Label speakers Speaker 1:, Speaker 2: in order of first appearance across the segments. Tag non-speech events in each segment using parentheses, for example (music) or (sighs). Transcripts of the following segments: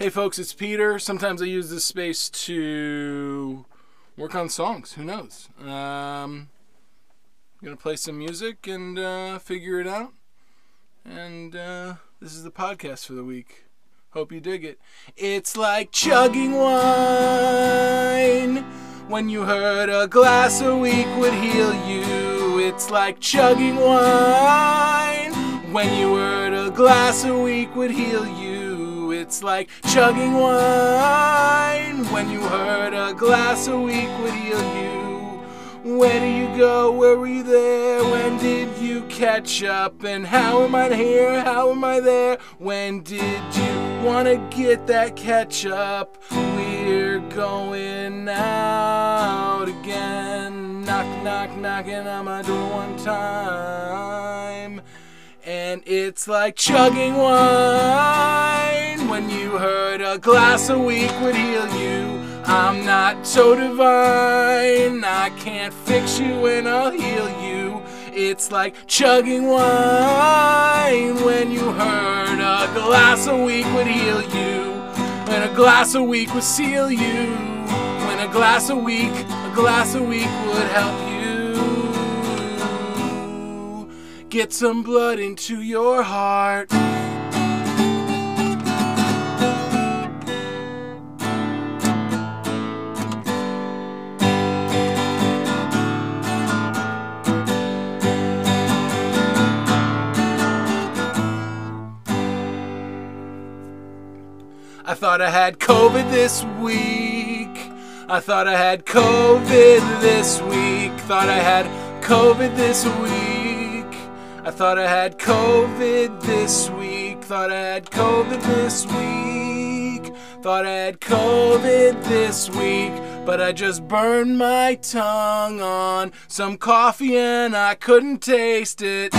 Speaker 1: Hey folks, it's Peter. Sometimes I use this space to work on songs. Who knows? Um, I'm gonna play some music and uh, figure it out. And uh, this is the podcast for the week. Hope you dig it. It's like chugging wine. When you heard a glass a week would heal you. It's like chugging wine. When you heard a glass a week would heal you. It's like chugging wine. When you heard a glass week would heal you. Where do you go? Where were you there? When did you catch up? And how am I here? How am I there? When did you wanna get that catch up? We're going out again. Knock, knock, knocking on my door one time. And it's like chugging wine when you heard a glass a week would heal you. I'm not so divine, I can't fix you and I'll heal you. It's like chugging wine when you heard a glass a week would heal you. When a glass a week would seal you. When a glass a week, a glass a week would help you. Get some blood into your heart. I thought I had COVID this week. I thought I had COVID this week. Thought I had COVID this week. I thought I had COVID this week. Thought I had COVID this week. Thought I had COVID this week. But I just burned my tongue on some coffee and I couldn't taste it.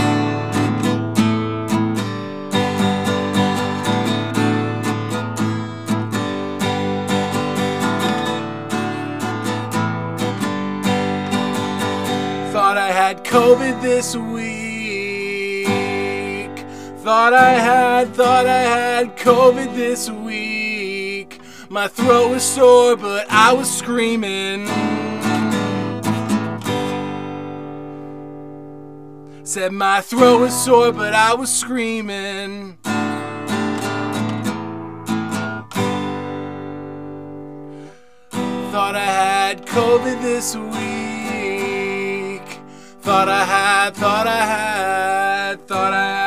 Speaker 1: Thought I had COVID this week. Thought I had, thought I had COVID this week. My throat was sore, but I was screaming. Said my throat was sore, but I was screaming. Thought I had COVID this week. Thought I had, thought I had, thought I had,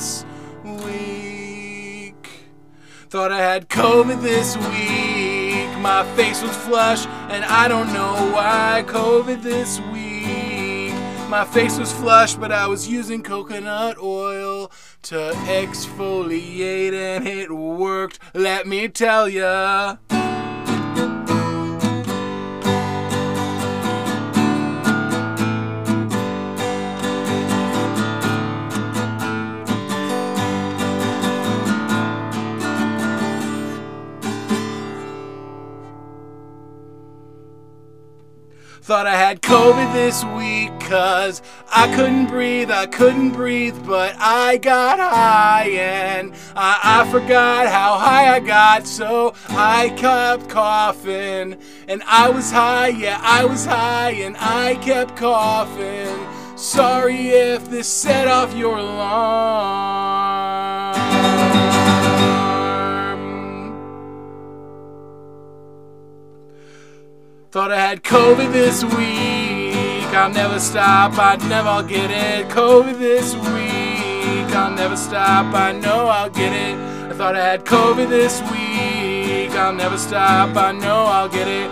Speaker 1: this week. Thought I had COVID this week. My face was flush, and I don't know why COVID this week. My face was flush, but I was using coconut oil to exfoliate, and it worked. Let me tell ya. Thought I had COVID this week cause I couldn't breathe, I couldn't breathe, but I got high and I, I forgot how high I got, so I kept coughing. And I was high, yeah, I was high, and I kept coughing. Sorry if this set off your alarm. Thought I had COVID this week. I'll never stop. I never I'll get it. COVID this week. I'll never stop. I know I'll get it. I thought I had COVID this week. I'll never stop. I know I'll get it.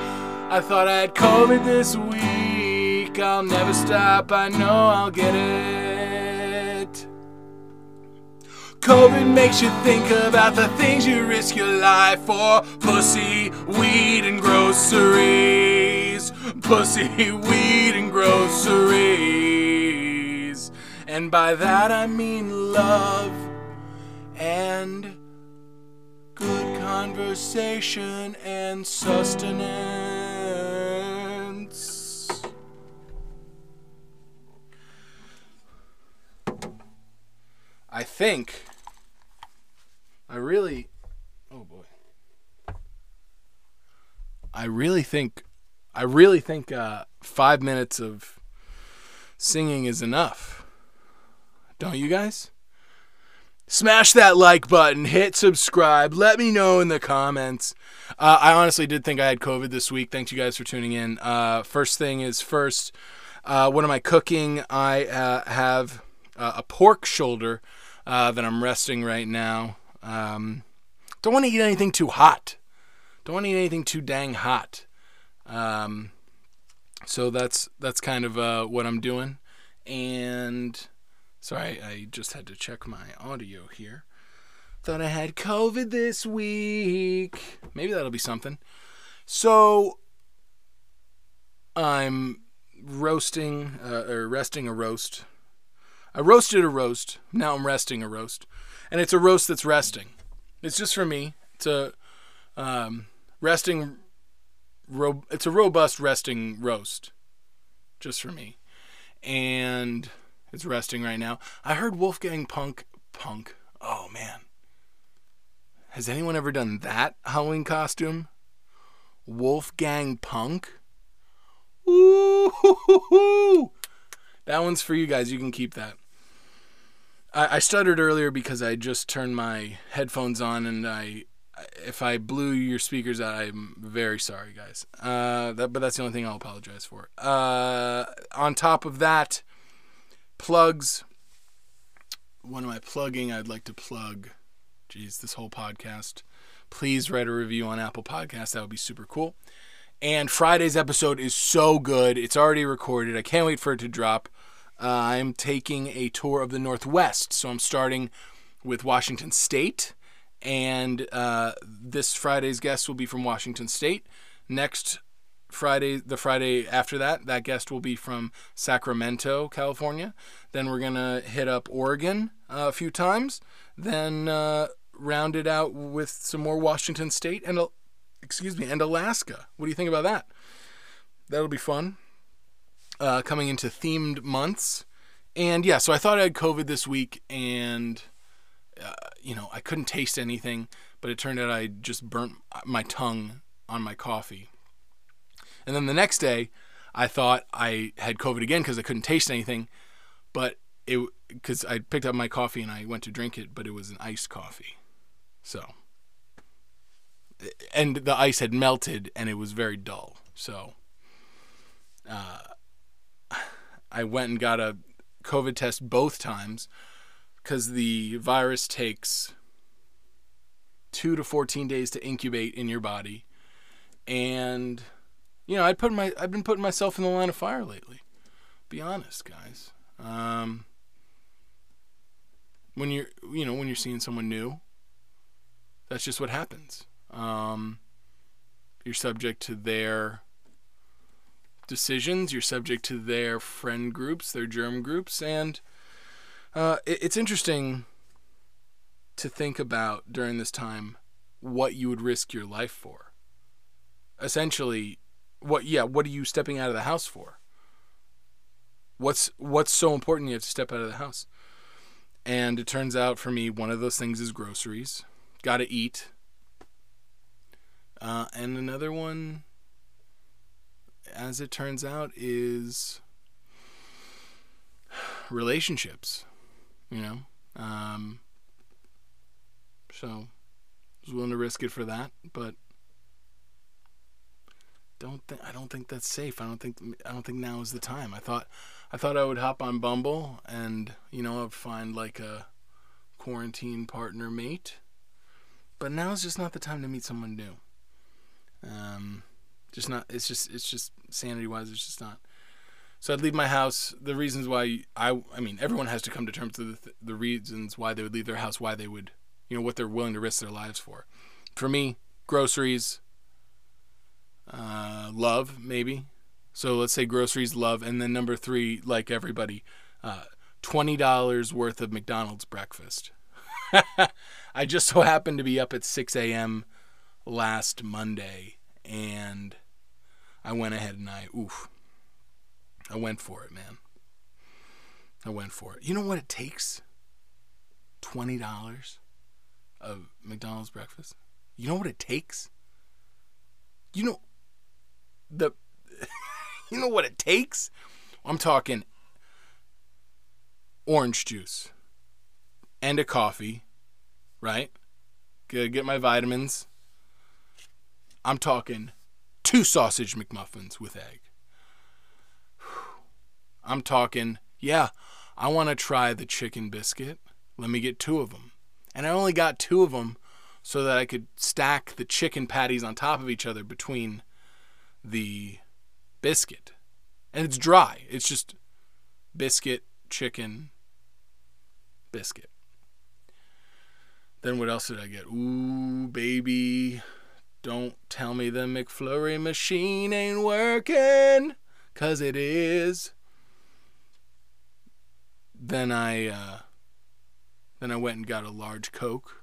Speaker 1: I thought I had COVID this week. I'll never stop. I know I'll get it. COVID makes you think about the things you risk your life for pussy, weed, and groceries. Pussy, (laughs) weed, and groceries. And by that I mean love and good conversation and sustenance. I think. I really. Oh boy. I really think. I really think uh, five minutes of singing is enough. Don't you guys? Smash that like button, hit subscribe, let me know in the comments. Uh, I honestly did think I had COVID this week. Thanks you guys for tuning in. Uh, first thing is first, uh, what am I cooking? I uh, have uh, a pork shoulder that I'm resting right now. Um, don't want to eat anything too hot. Don't want to eat anything too dang hot. Um, so that's that's kind of what I'm doing, and Sorry, I just had to check my audio here. Thought I had COVID this week. Maybe that'll be something. So, I'm roasting, uh, or resting a roast. I roasted a roast. Now I'm resting a roast. And it's a roast that's resting. It's just for me. It's a um, resting, ro- it's a robust resting roast. Just for me. And it's resting right now. I heard Wolfgang Punk. Punk. Oh, man. Has anyone ever done that Halloween costume? Wolfgang Punk? Ooh, (laughs) that one's for you guys. You can keep that. I, I stuttered earlier because I just turned my headphones on, and I, if I blew your speakers out, I'm very sorry, guys. Uh, that, but that's the only thing I'll apologize for. Uh, on top of that, plugs. What am I plugging? I'd like to plug, geez, this whole podcast. Please write a review on Apple Podcasts. That would be super cool. And Friday's episode is so good. It's already recorded. I can't wait for it to drop. Uh, I'm taking a tour of the Northwest. So I'm starting with Washington State. And uh, this Friday's guest will be from Washington State. Next Friday, the Friday after that, that guest will be from Sacramento, California. Then we're gonna hit up Oregon uh, a few times. Then uh, round it out with some more Washington State and excuse me and Alaska. What do you think about that? That'll be fun. Uh, coming into themed months, and yeah, so I thought I had COVID this week, and uh, you know I couldn't taste anything, but it turned out I just burnt my tongue on my coffee. And then the next day, I thought I had COVID again because I couldn't taste anything, but it because I picked up my coffee and I went to drink it, but it was an iced coffee, so and the ice had melted and it was very dull. So uh, I went and got a COVID test both times because the virus takes two to 14 days to incubate in your body. And you know, I'd put my I've been putting myself in the line of fire lately. Be honest, guys. Um, when you're you know when you're seeing someone new, that's just what happens. Um, you're subject to their decisions. You're subject to their friend groups, their germ groups, and uh, it, it's interesting to think about during this time what you would risk your life for. Essentially, what yeah what are you stepping out of the house for what's what's so important you have to step out of the house and it turns out for me one of those things is groceries gotta eat uh, and another one as it turns out is relationships you know um, so I was willing to risk it for that but don't think I don't think that's safe. I don't think I don't think now is the time. I thought I thought I would hop on Bumble and you know I'd find like a quarantine partner mate. But now is just not the time to meet someone new. Um, just not. It's just it's just sanity wise. It's just not. So I'd leave my house. The reasons why I I mean everyone has to come to terms with the, the reasons why they would leave their house, why they would you know what they're willing to risk their lives for. For me, groceries, uh, love maybe. So let's say groceries, love, and then number three, like everybody, uh, twenty dollars worth of McDonald's breakfast. (laughs) I just so happened to be up at six a.m. last Monday, and I went ahead and I oof, I went for it, man. I went for it. You know what it takes? twenty dollars of McDonald's breakfast. You know what it takes? You know the (laughs) you know what it takes? I'm talking orange juice and a coffee, right? Get my vitamins. I'm talking two sausage McMuffins with egg. (sighs) I'm talking, yeah, I want to try the chicken biscuit. Let me get two of them. And I only got two of them so that I could stack the chicken patties on top of each other between the biscuit. And it's dry. It's just biscuit, chicken, biscuit. Then what else did I get? Ooh, baby. Don't tell me the McFlurry machine ain't working. Cause it is. Then I uh, then I went and got a large Coke.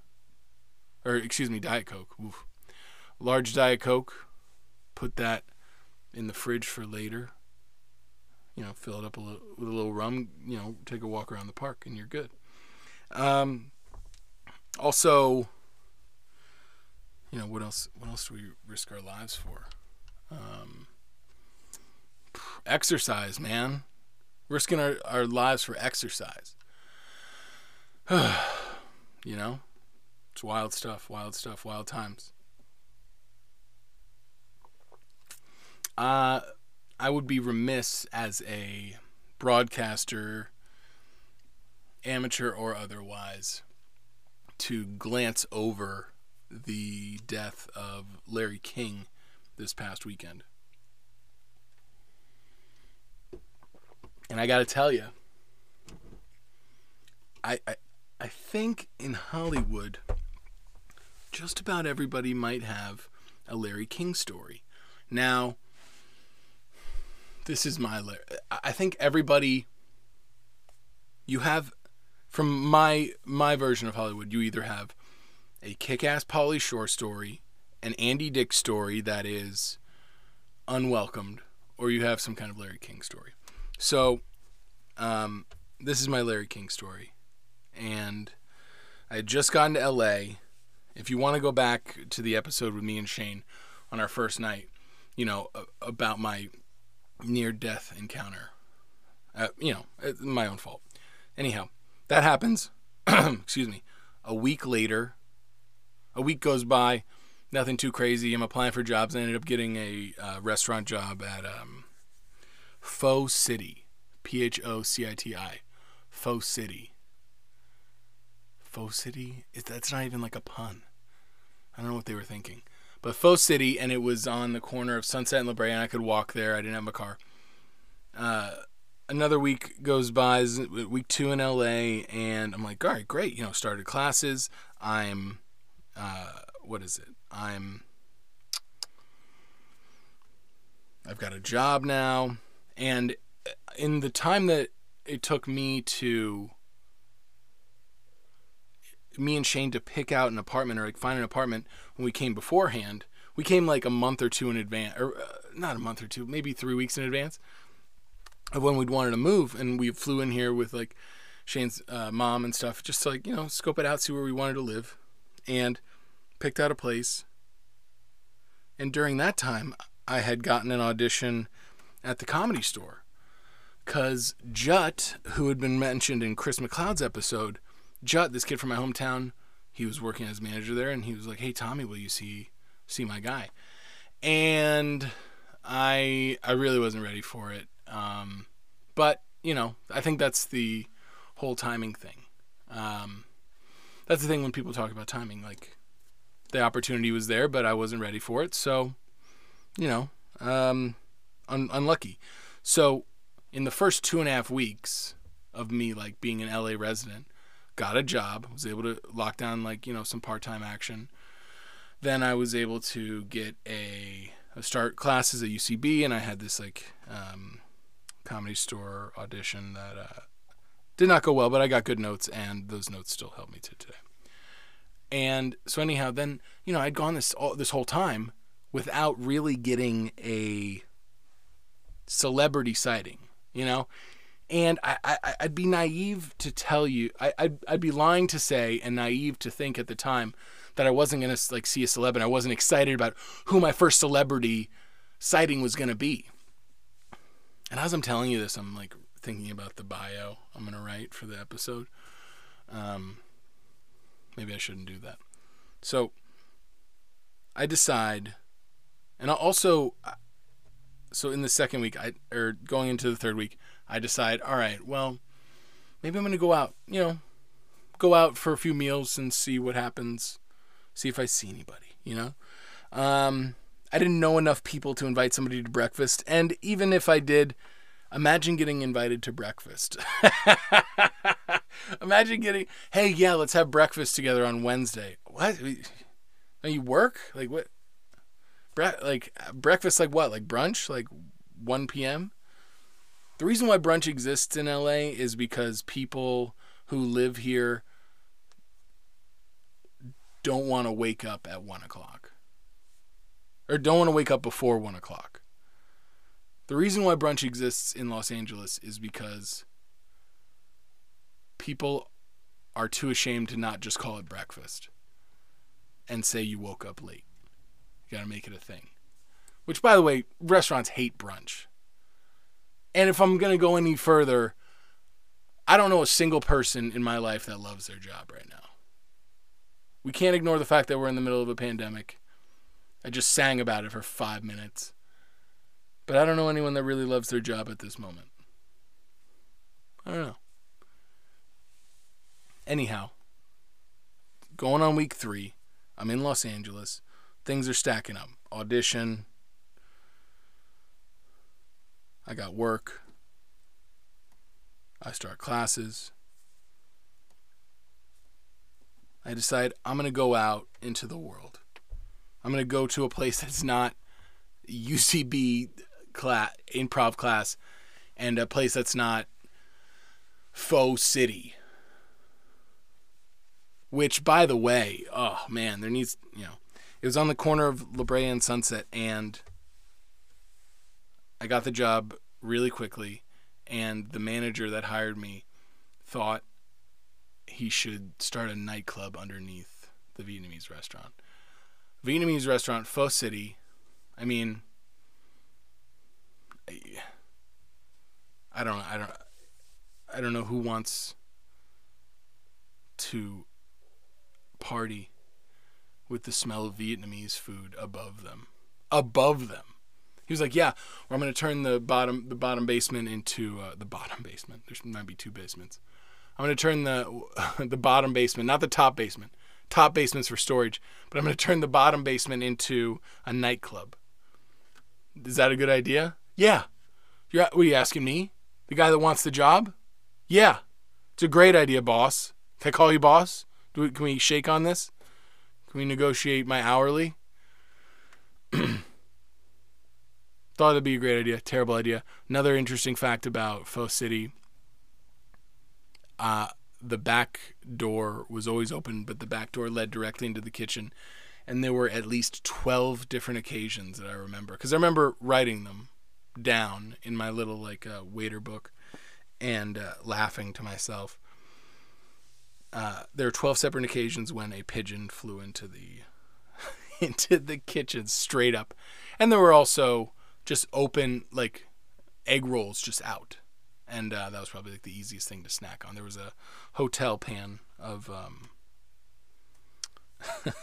Speaker 1: Or excuse me, Diet Coke. Oof. Large Diet Coke. Put that in the fridge for later. You know, fill it up a little, with a little rum. You know, take a walk around the park, and you're good. Um, also, you know, what else? What else do we risk our lives for? Um, exercise, man. Risking our, our lives for exercise. (sighs) you know, it's wild stuff. Wild stuff. Wild times. Uh, I would be remiss as a broadcaster, amateur or otherwise, to glance over the death of Larry King this past weekend. And I got to tell you, I, I I think in Hollywood, just about everybody might have a Larry King story. Now, this is my I think everybody you have from my my version of Hollywood, you either have a kick-ass Pauly Shore story, an Andy Dick story that is unwelcomed, or you have some kind of Larry King story. So, um, this is my Larry King story, and I had just gotten to LA. If you want to go back to the episode with me and Shane on our first night, you know about my near death encounter. Uh, you know, it's my own fault. Anyhow, that happens. (clears throat) excuse me. A week later, a week goes by, nothing too crazy. I'm applying for jobs. I ended up getting a uh, restaurant job at um, Pho City, P H O C I T I, Pho City. Pho City? That's not even like a pun. I don't know what they were thinking but Pho City, and it was on the corner of Sunset and La Brea, and I could walk there. I didn't have a car. Uh, another week goes by, week two in LA, and I'm like, all right, great. You know, started classes. I'm, uh, what is it? I'm, I've got a job now, and in the time that it took me to me and Shane to pick out an apartment or like find an apartment when we came beforehand. We came like a month or two in advance, or uh, not a month or two, maybe three weeks in advance of when we'd wanted to move, and we flew in here with like Shane's uh, mom and stuff, just to like you know scope it out, see where we wanted to live, and picked out a place. And during that time, I had gotten an audition at the comedy store because Jut, who had been mentioned in Chris McLeod's episode, Jut, this kid from my hometown, he was working as manager there, and he was like, "Hey Tommy, will you see see my guy?" And I I really wasn't ready for it, um, but you know I think that's the whole timing thing. Um, that's the thing when people talk about timing, like the opportunity was there, but I wasn't ready for it, so you know, um, un- unlucky. So in the first two and a half weeks of me like being an LA resident, got a job, was able to lock down like, you know, some part-time action. Then I was able to get a, a start classes at UCB and I had this like um, comedy store audition that uh, did not go well, but I got good notes and those notes still help me to today. And so anyhow, then, you know, I'd gone this all, this whole time without really getting a celebrity sighting, you know? And I, I, I'd be naive to tell you, I, I'd, I'd be lying to say and naive to think at the time that I wasn't to like see a celeb and I wasn't excited about who my first celebrity sighting was to be. And as I'm telling you this, I'm like thinking about the bio I'm going to write for the episode. Um, maybe I shouldn't do that. So I decide, and I also, so in the second week, I or going into the third week, I decide, all right, well, maybe I'm going to go out, you know, go out for a few meals and see what happens, see if I see anybody, you know. Um, I didn't know enough people to invite somebody to breakfast, and even if I did, imagine getting invited to breakfast. (laughs) imagine getting, hey, yeah, let's have breakfast together on Wednesday. What? You work? Like what? Bre- like breakfast, like what? Like brunch, like 1 p.m. The reason why brunch exists in LA is because people who live here don't want to wake up at one o'clock or don't want to wake up before one o'clock. The reason why brunch exists in Los Angeles is because people are too ashamed to not just call it breakfast and say you woke up late. You got to make it a thing. Which, by the way, restaurants hate brunch. And if I'm going to go any further, I don't know a single person in my life that loves their job right now. We can't ignore the fact that we're in the middle of a pandemic. I just sang about it for five minutes. But I don't know anyone that really loves their job at this moment. I don't know. Anyhow, going on week three, I'm in Los Angeles. Things are stacking up. Audition, I got work. I start classes. I decide I'm going to go out into the world. I'm going to go to a place (laughs) that's not UCB class, improv class and a place that's not Pho City. Which, by the way, oh man, there needs, you know, it was on the corner of La Brea and Sunset, and I got the job really quickly, and the manager that hired me thought he should start a nightclub underneath the Vietnamese restaurant. Vietnamese restaurant, Pho City. I mean, I, don't I don't I don't know who wants to party with the smell of Vietnamese food above them. Above them. He was like, "Yeah, I'm going to turn the bottom the bottom basement into uh, the bottom basement. There might be two basements. I'm going to turn the (laughs) the bottom basement, not the top basement. Top basement's for storage, but I'm going to turn the bottom basement into a nightclub. Is that a good idea? Yeah. You're what are you asking me? The guy that wants the job? Yeah. It's a great idea, boss. Can I call you boss? We, can we shake on this? Can we negotiate my hourly? (clears throat) Thought that'd be a great idea. Terrible idea. Another interesting fact about Pho City. Uh, the back door was always open, but the back door led directly into the kitchen. And there were at least 12 different occasions that I remember. Because I remember writing them down in my little, like, uh, waiter book and uh, laughing to myself. Uh, there were 12 separate occasions when a pigeon flew into the (laughs) into the kitchen straight up. And there were also just open like egg rolls just out, and uh, that was probably like the easiest thing to snack on. There was a hotel pan of um, (laughs)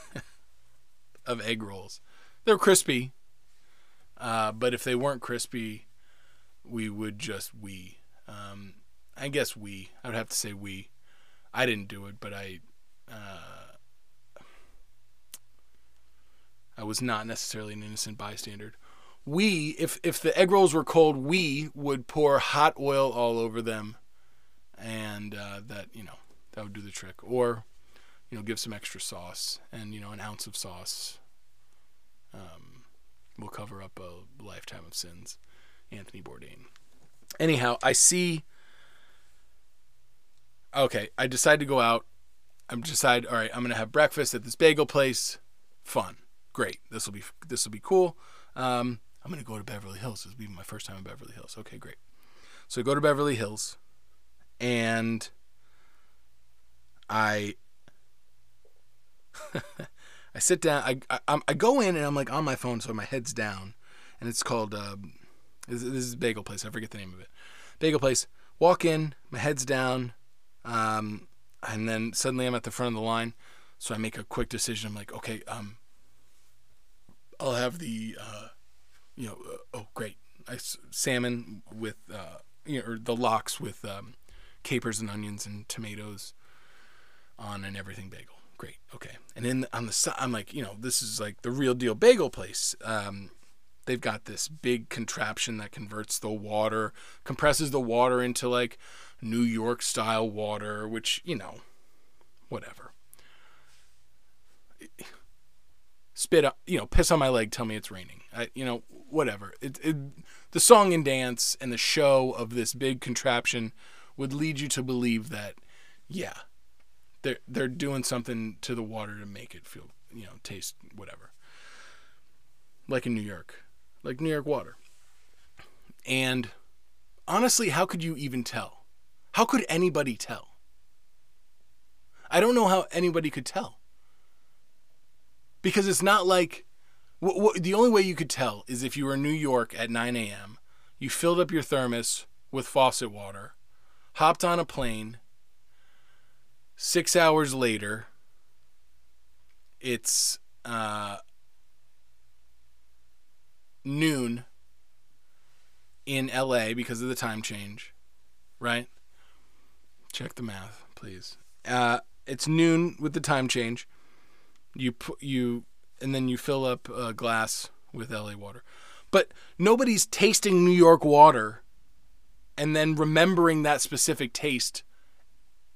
Speaker 1: of egg rolls. They're crispy, uh, but if they weren't crispy, we would just we. Um, I guess we. I would have to say we. I didn't do it, but I. Uh, I was not necessarily an innocent bystander we if if the egg rolls were cold we would pour hot oil all over them and uh, that you know that would do the trick or you know give some extra sauce and you know an ounce of sauce um, will cover up a lifetime of sins. Anthony Bourdain. Anyhow i see okay i decide to go out. I'm decide all right i'm gonna have breakfast at this bagel place. Fun. Great. This will be this will be cool. Um, I'm to go to Beverly Hills. This will be my first time in Beverly Hills. Okay, great. So I go to Beverly Hills and I (laughs) (laughs) I sit down. I, I I go in and I'm like on my phone, so my head's down, and it's called uh, this, this is Bagel Place. I forget the name of it. Bagel Place. Walk in, my head's down, um, and then suddenly I'm at the front of the line. So I make a quick decision. I'm like, okay, um, I'll have the, uh, you know, uh, oh great, I, salmon with, uh, you know, or the lox with um, capers and onions and tomatoes on an everything bagel. Great, okay. And then on the side, I'm like, you know, this is like the real deal bagel place. Um, they've got this big contraption that converts the water, compresses the water into like New York style water, which, you know, whatever. Spit you know, piss on my leg, tell me it's raining. I, you know, whatever. It, it, the song and dance and the show of this big contraption would lead you to believe that, yeah, they're they're doing something to the water to make it feel, you know, taste whatever. Like in New York, like New York water. And honestly, how could you even tell? How could anybody tell? I don't know how anybody could tell. Because it's not like w- w- the only way you could tell is if you were in New York at 9 a.m., you filled up your thermos with faucet water, hopped on a plane. Six hours later, it's uh, noon in LA because of the time change, right? Check the math, please. Uh, it's noon with the time change. You put you and then you fill up a glass with LA water. But nobody's tasting New York water and then remembering that specific taste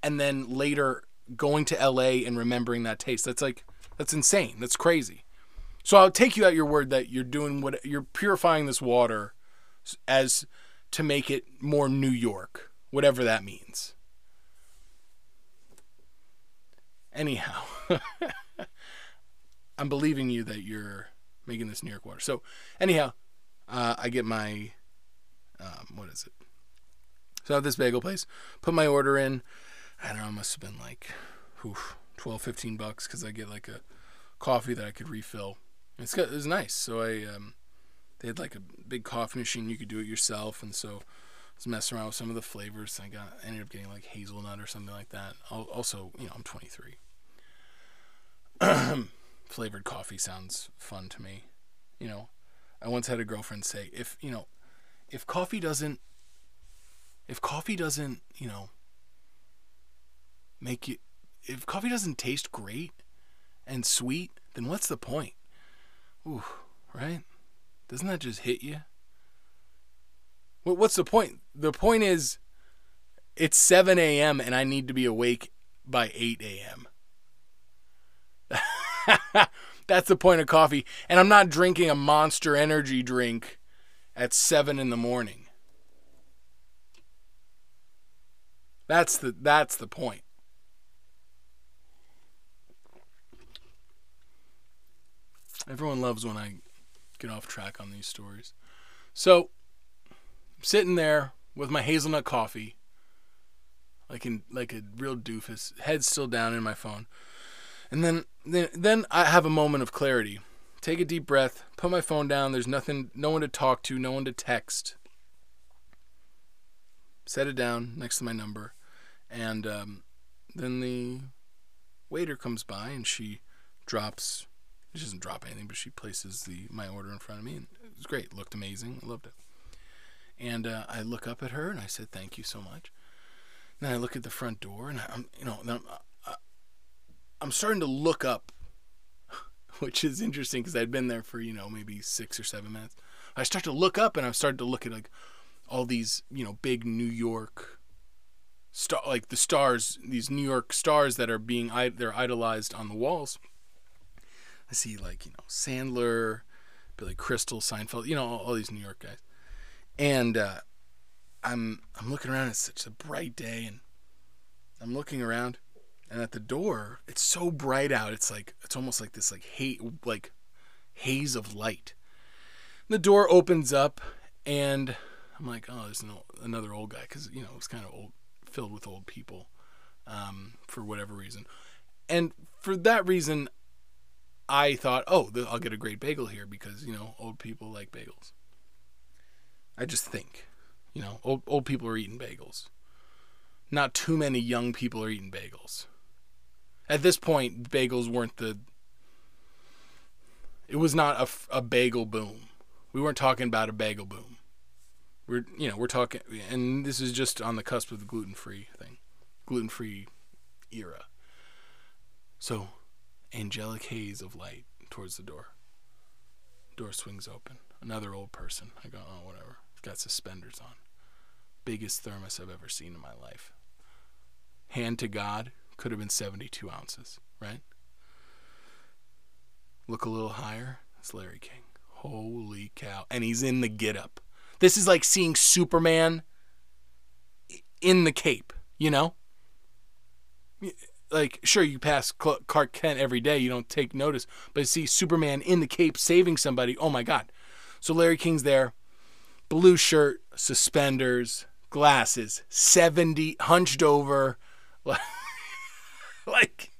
Speaker 1: and then later going to LA and remembering that taste. That's like that's insane. That's crazy. So I'll take you at your word that you're doing what you're purifying this water as to make it more New York, whatever that means. Anyhow, (laughs) I'm believing you that you're making this New York water. So, anyhow, uh, I get my um, what is it? So I have this bagel place. Put my order in. I don't know. It must have been like, oof, 12, 15 bucks because I get like a coffee that I could refill. It's got, it was nice. So I um, they had like a big coffee machine. You could do it yourself, and so I was messing around with some of the flavors. I got ended up getting like hazelnut or something like that. Also, you know, I'm 23. (clears throat) Flavored coffee sounds fun to me. You know, I once had a girlfriend say, if you know, if coffee doesn't, if coffee doesn't, you know, make you, if coffee doesn't taste great and sweet, then what's the point? Ooh, right? Doesn't that just hit you? What's the point? The point is, it's 7 a.m. and I need to be awake by 8 a.m. (laughs) That's the point of coffee. And I'm not drinking a monster energy drink at 7 in the morning. That's the that's the point. Everyone loves when I get off track on these stories. So, sitting there with my hazelnut coffee, like in like a real doofus, head still down in my phone. And then, then, then I have a moment of clarity. Take a deep breath, put my phone down. There's nothing, no one to talk to, no one to text. Set it down next to my number. And um, then the waiter comes by and she drops, she doesn't drop anything, but she places the my order in front of me. And it was great. Looked amazing. I loved it. And uh, I look up at her and I said, thank you so much. And then I look at the front door and I'm, you know, I'm, I'm starting to look up, (laughs) which is interesting because I'd been there for you know maybe six or seven minutes. I start to look up and I've started to look at like all these you know big New York star like the stars, these New York stars that are being they're idolized on the walls. I see like you know Sandler, Billy Crystal, Seinfeld, you know all, all these New York guys, and uh, I'm I'm looking around. It's such a bright day, and I'm looking around, and at the door it's so bright out it's like it's almost like this like hate like haze of light the door opens up and I'm like, oh, there's an old, another old guy because you know it's kind of old, filled with old people, um, for whatever reason, and for that reason, I thought, oh, I'll get a great bagel here because you know old people like bagels. I just think, you know, old old people are eating bagels. Not too many young people are eating bagels. At this point, bagels weren't the. It was not a, a bagel boom. We weren't talking about a bagel boom. We're you know we're talking, and this is just on the cusp of the gluten free thing, gluten free era. So, angelic haze of light towards the door. Door swings open. Another old person. I go, oh whatever. Got suspenders on. Biggest thermos I've ever seen in my life. Hand to God could have been 72 ounces, right? Look a little higher. It's Larry King. Holy cow. And he's in the get up. This is like seeing Superman in the cape, you know? Like, sure, you pass Clark Kent every day, you don't take notice, but see Superman in the cape saving somebody, oh my God. So Larry King's there, blue shirt, suspenders, glasses, 70, hunched over. (laughs) like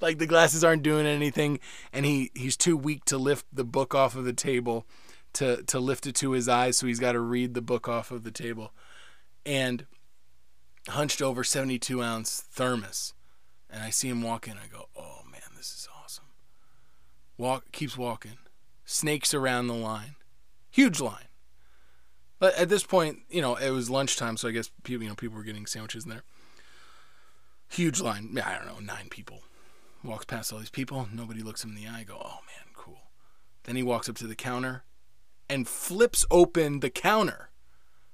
Speaker 1: like the glasses aren't doing anything and he he's too weak to lift the book off of the table to to lift it to his eyes so he's got to read the book off of the table and hunched over 72 ounce thermos and i see him walk in i go oh man this is awesome. Walk keeps walking. Snakes around the line. Huge line. But at this point you know it was lunchtime so i guess people you know people were getting sandwiches in there. Huge line. I don't know nine people. Walks past all these people. Nobody looks him in the eye. I go oh man cool. Then he walks up to the counter and flips open the counter.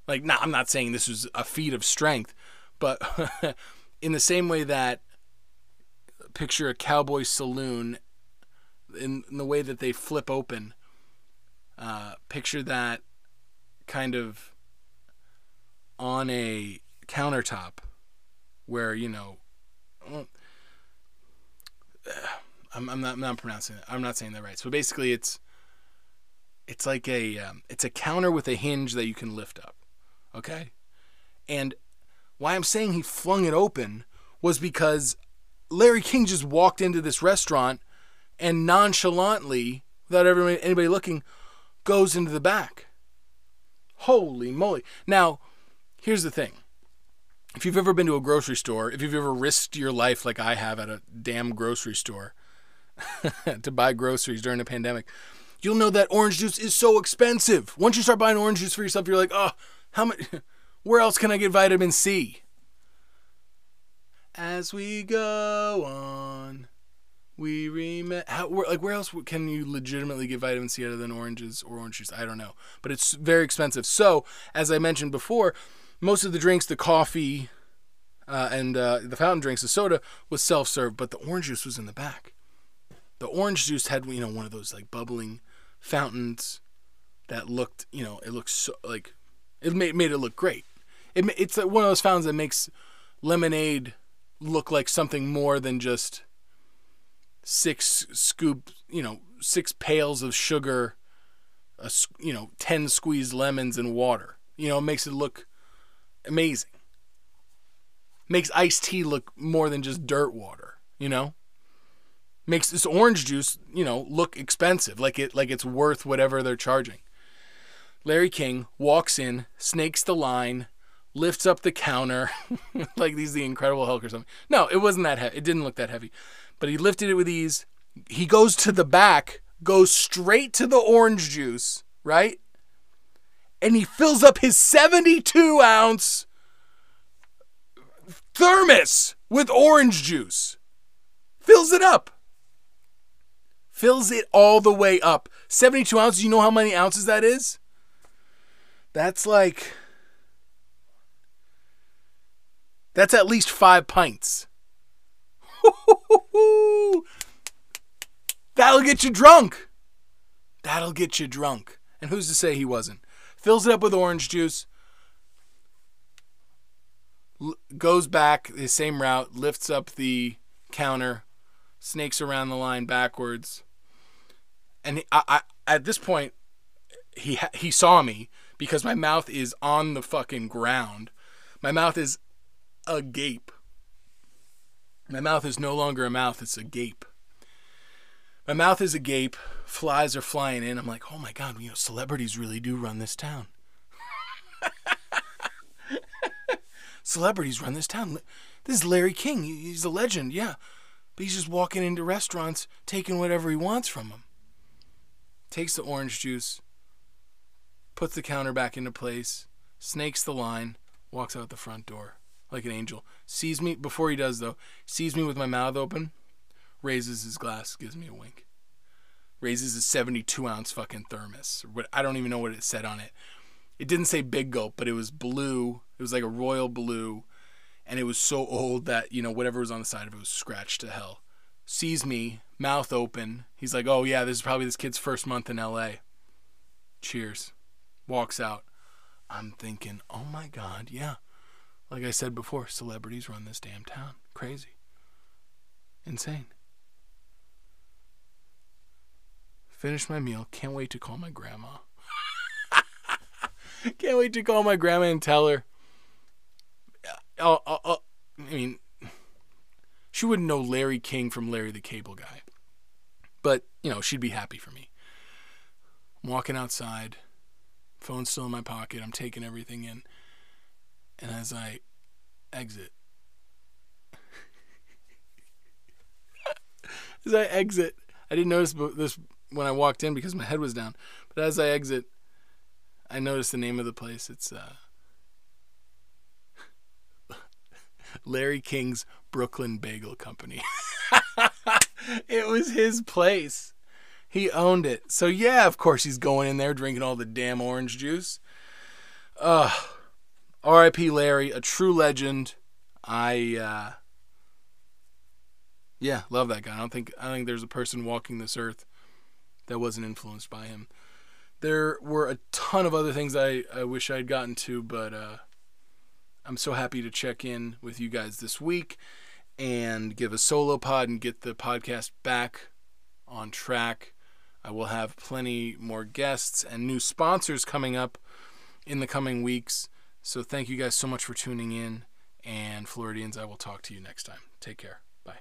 Speaker 1: Like, nah, I'm not saying this was a feat of strength, but (laughs) in the same way that picture a cowboy saloon in, in the way that they flip open, uh, picture that kind of on a countertop where, you know, (sighs) I'm, I'm, not, I'm not pronouncing it. I'm not saying that right. So basically, it's it's like a um, it's a counter with a hinge that you can lift up. Okay? And why I'm saying he flung it open was because Larry King just walked into this restaurant and nonchalantly, without anybody looking, goes into the back. Holy moly. Now, here's the thing. If you've ever been to a grocery store, if you've ever risked your life like I have at a damn grocery store (laughs) to buy groceries during a pandemic, you'll know that orange juice is so expensive. Once you start buying orange juice for yourself, you're like, oh, how much? (laughs) Where else can I get vitamin C? As we go on, we remember. Like, where else can you legitimately get vitamin C other than oranges or orange juice? I don't know, but it's very expensive. So, as I mentioned before, most of the drinks, the coffee, uh, and uh, the fountain drinks, the soda was self-serve, but the orange juice was in the back. The orange juice had, you know, one of those like bubbling fountains that looked, you know, it looks so, like it made made it look great. It, it's one of those fountains that makes lemonade look like something more than just six scoop, you know, six pails of sugar, a, you know, 10 squeezed lemons and water. You know, it makes it look amazing. Makes iced tea look more than just dirt water, you know? makes this orange juice, you know, look expensive, like it like it's worth whatever they're charging. Larry King walks in, snakes the line, lifts up the counter, (laughs) like he's the Incredible Hulk or something. No, it wasn't that heavy. It didn't look that heavy, but he lifted it with ease. He goes to the back, goes straight to the orange juice, right? And he fills up his 72 ounce thermos with orange juice. Fills it up fills it all the way up. 72 ounces, you know how many ounces that is? That's like. That's at least five pints. (laughs) That'll get you drunk. That'll get you drunk. And who's to say he wasn't? Fills it up with orange juice, l- goes back the same route, lifts up the counter, snakes around the line backwards, and I, I, at this point, he he saw me because my mouth is on the fucking ground. My mouth is agape. My mouth is no longer a mouth, it's a gape. My mouth is agape. Flies are flying in. I'm like, oh my God, you know, celebrities really do run this town. (laughs) celebrities run this town. This is Larry King. He's a legend, yeah. But he's just walking into restaurants, taking whatever he wants from them. Takes the orange juice, puts the counter back into place, snakes the line, walks out the front door like an angel. Sees me before he does though. Sees me with my mouth open, raises his glass, gives me a wink. Raises a 72 ounce fucking thermos. I don't even know what it said on it. It didn't say big gulp, but it was blue. It was like a royal blue, and it was so old that you know whatever was on the side of it was scratched to hell. Sees me, mouth open. He's like, "Oh yeah, this is probably this kid's first month in L.A." Cheers. Walks out. I'm thinking, "Oh my god, yeah." Like I said before, celebrities run this damn town. Crazy. Insane. Finish my meal. Can't wait to call my grandma. (laughs) Can't wait to call my grandma and tell her. Oh, oh, oh, I mean, she wouldn't know Larry King from Larry the Cable Guy. But, you know, she'd be happy for me. I'm walking outside, phone's still in my pocket, I'm taking everything in. And as I exit, (laughs) as I exit, I didn't notice this when I walked in because my head was down. But as I exit, I noticed the name of the place. It's uh, (laughs) Larry King's Brooklyn Bagel Company. (laughs) it was his place. He owned it. So yeah, of course he's going in there drinking all the damn orange juice. Ugh. R.I.P. Larry, a true legend. I uh, yeah, love that guy. I don't think I don't think there's a person walking this earth that wasn't influenced by him. There were a ton of other things I, I wish I'd gotten to, but uh, I'm so happy to check in with you guys this week and give a solo pod and get the podcast back on track. I will have plenty more guests and new sponsors coming up in the coming weeks. So thank you guys so much for tuning in. And Floridians, I will talk to you next time. Take care. Bye.